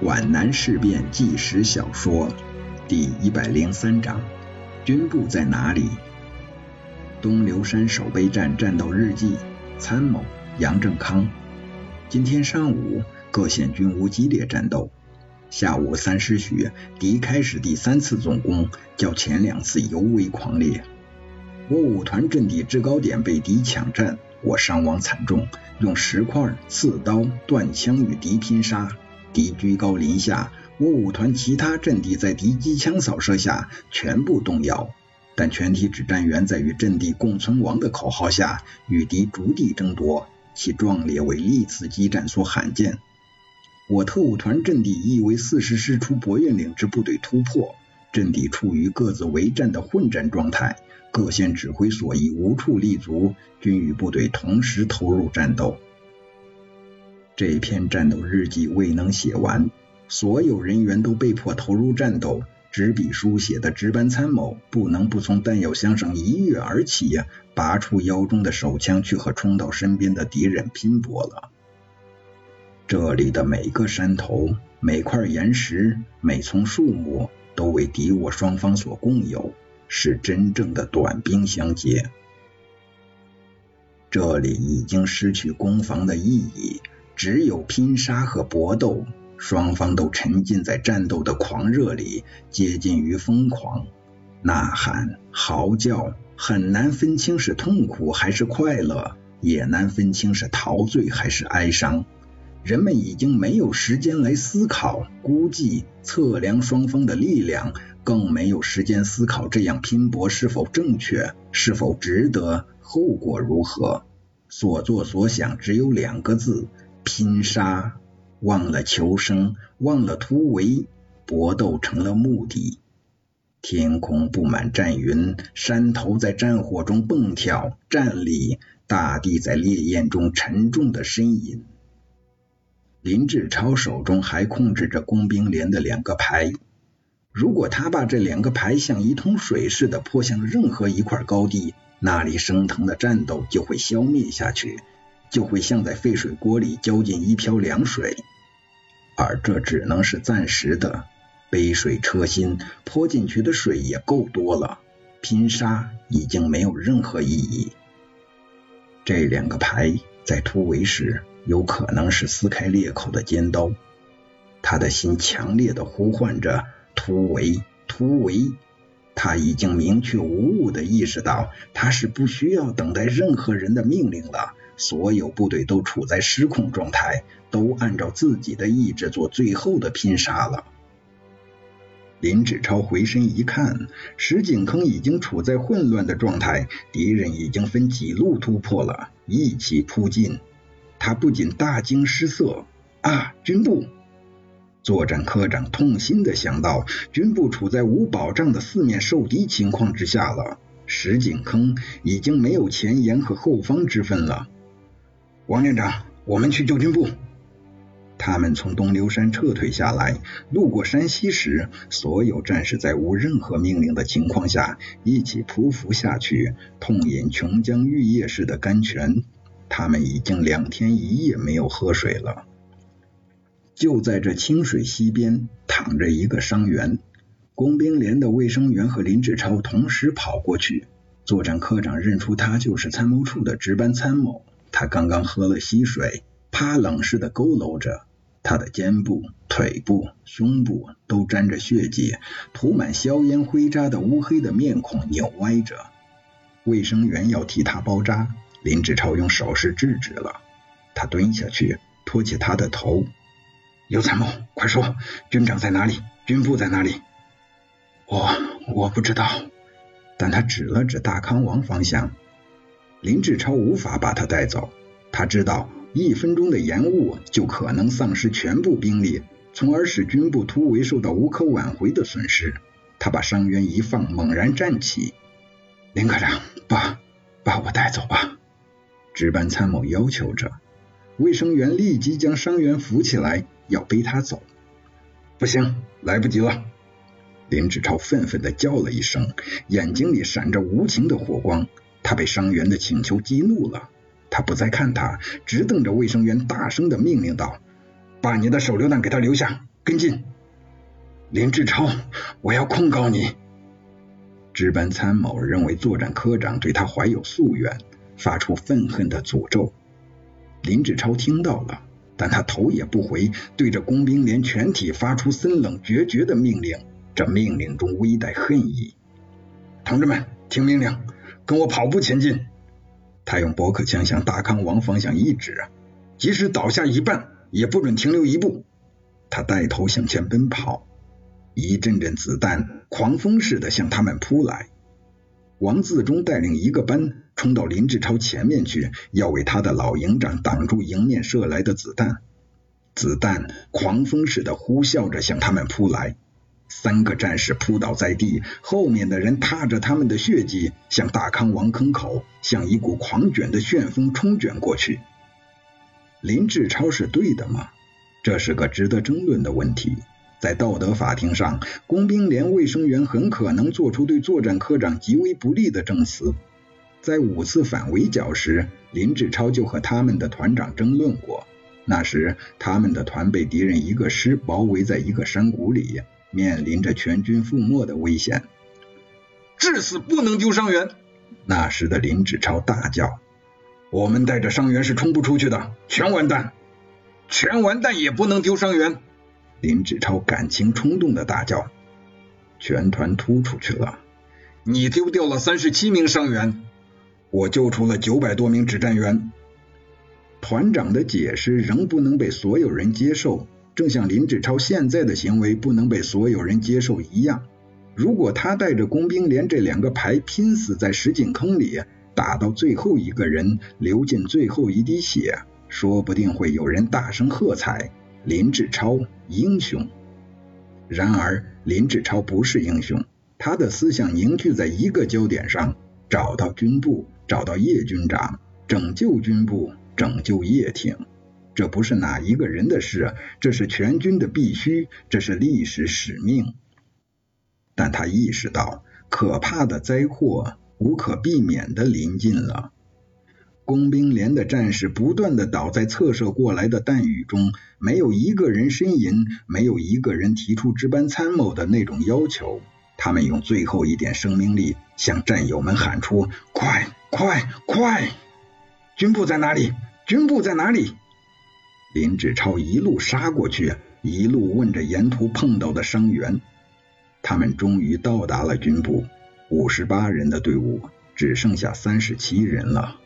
皖南事变纪实小说第一百零三章：军部在哪里？东流山守备战战斗日记，参谋杨正康。今天上午，各县军无激烈战斗。下午三时许，敌开始第三次总攻，较前两次尤为狂烈。我五团阵地制高点被敌抢占，我伤亡惨重，用石块、刺刀、断枪与敌拼杀。敌居高临下，我五团其他阵地在敌机枪扫射下全部动摇，但全体指战员在与阵地共存亡的口号下与敌逐地争夺，其壮烈为历次激战所罕见。我特务团阵地亦为四十师出博运岭之部队突破，阵地处于各自为战的混战状态，各县指挥所已无处立足，均与部队同时投入战斗。这篇战斗日记未能写完，所有人员都被迫投入战斗。执笔书写的值班参谋不能不从弹药箱上一跃而起，拔出腰中的手枪去和冲到身边的敌人拼搏了。这里的每个山头、每块岩石、每丛树木，都为敌我双方所共有，是真正的短兵相接。这里已经失去攻防的意义。只有拼杀和搏斗，双方都沉浸在战斗的狂热里，接近于疯狂，呐喊、嚎叫，很难分清是痛苦还是快乐，也难分清是陶醉还是哀伤。人们已经没有时间来思考、估计、测量双方的力量，更没有时间思考这样拼搏是否正确、是否值得、后果如何。所作所想只有两个字。拼杀，忘了求生，忘了突围，搏斗成了目的。天空布满战云，山头在战火中蹦跳站立，大地在烈焰中沉重的呻吟。林志超手中还控制着工兵连的两个排，如果他把这两个排像一桶水似的泼向任何一块高地，那里升腾的战斗就会消灭下去。就会像在沸水锅里浇进一瓢凉水，而这只能是暂时的。杯水车薪，泼进去的水也够多了。拼杀已经没有任何意义。这两个牌在突围时，有可能是撕开裂口的尖刀。他的心强烈的呼唤着：突围，突围！他已经明确无误的意识到，他是不需要等待任何人的命令了。所有部队都处在失控状态，都按照自己的意志做最后的拼杀了。林志超回身一看，石井坑已经处在混乱的状态，敌人已经分几路突破了，一起扑进。他不仅大惊失色，啊，军部！作战科长痛心的想到，军部处在无保障的四面受敌情况之下了，石井坑已经没有前沿和后方之分了。王连长，我们去救军部。他们从东流山撤退下来，路过山西时，所有战士在无任何命令的情况下，一起匍匐下去，痛饮琼浆玉液似的甘泉。他们已经两天一夜没有喝水了。就在这清水溪边，躺着一个伤员。工兵连的卫生员和林志超同时跑过去。作战科长认出他就是参谋处的值班参谋。他刚刚喝了溪水，趴冷似的佝偻着，他的肩部、腿部、胸部都沾着血迹，涂满硝烟灰渣的乌黑的面孔扭歪着。卫生员要替他包扎，林志超用手势制止了。他蹲下去，托起他的头：“刘参谋，快说，军长在哪里？军部在哪里？”“我我不知道。”但他指了指大康王方向。林志超无法把他带走，他知道一分钟的延误就可能丧失全部兵力，从而使军部突围受到无可挽回的损失。他把伤员一放，猛然站起。林科长，把把我带走吧！值班参谋要求着。卫生员立即将伤员扶起来，要背他走。不行，来不及了！林志超愤愤地叫了一声，眼睛里闪着无情的火光。他被伤员的请求激怒了，他不再看他，直瞪着卫生员，大声的命令道：“把你的手榴弹给他留下，跟进！林志超，我要控告你！值班参谋认为作战科长对他怀有宿怨，发出愤恨的诅咒。林志超听到了，但他头也不回，对着工兵连全体发出森冷决绝的命令。这命令中微带恨意。同志们，听命令，跟我跑步前进！他用驳壳枪向大康王方向一指，即使倒下一半，也不准停留一步。他带头向前奔跑，一阵阵子弹狂风似的向他们扑来。王自忠带领一个班冲到林志超前面去，要为他的老营长挡住迎面射来的子弹。子弹狂风似的呼啸着向他们扑来。三个战士扑倒在地，后面的人踏着他们的血迹，向大康王坑口，像一股狂卷的旋风冲卷过去。林志超是对的吗？这是个值得争论的问题。在道德法庭上，工兵连卫生员很可能做出对作战科长极为不利的证词。在五次反围剿时，林志超就和他们的团长争论过。那时，他们的团被敌人一个师包围在一个山谷里。面临着全军覆没的危险，至死不能丢伤员。那时的林志超大叫：“我们带着伤员是冲不出去的，全完蛋，全完蛋也不能丢伤员。”林志超感情冲动的大叫：“全团突出去了，你丢掉了三十七名伤员，我救出了九百多名指战员。”团长的解释仍不能被所有人接受。正像林志超现在的行为不能被所有人接受一样，如果他带着工兵连这两个排拼死在石井坑里，打到最后一个人流尽最后一滴血，说不定会有人大声喝彩：“林志超英雄！”然而，林志超不是英雄，他的思想凝聚在一个焦点上：找到军部，找到叶军长，拯救军部，拯救叶挺。这不是哪一个人的事，这是全军的必须，这是历史使命。但他意识到，可怕的灾祸无可避免的临近了。工兵连的战士不断的倒在侧射过来的弹雨中，没有一个人呻吟，没有一个人提出值班参谋的那种要求。他们用最后一点生命力向战友们喊出：“快快快！军部在哪里？军部在哪里？”林志超一路杀过去，一路问着沿途碰到的伤员。他们终于到达了军部，五十八人的队伍只剩下三十七人了。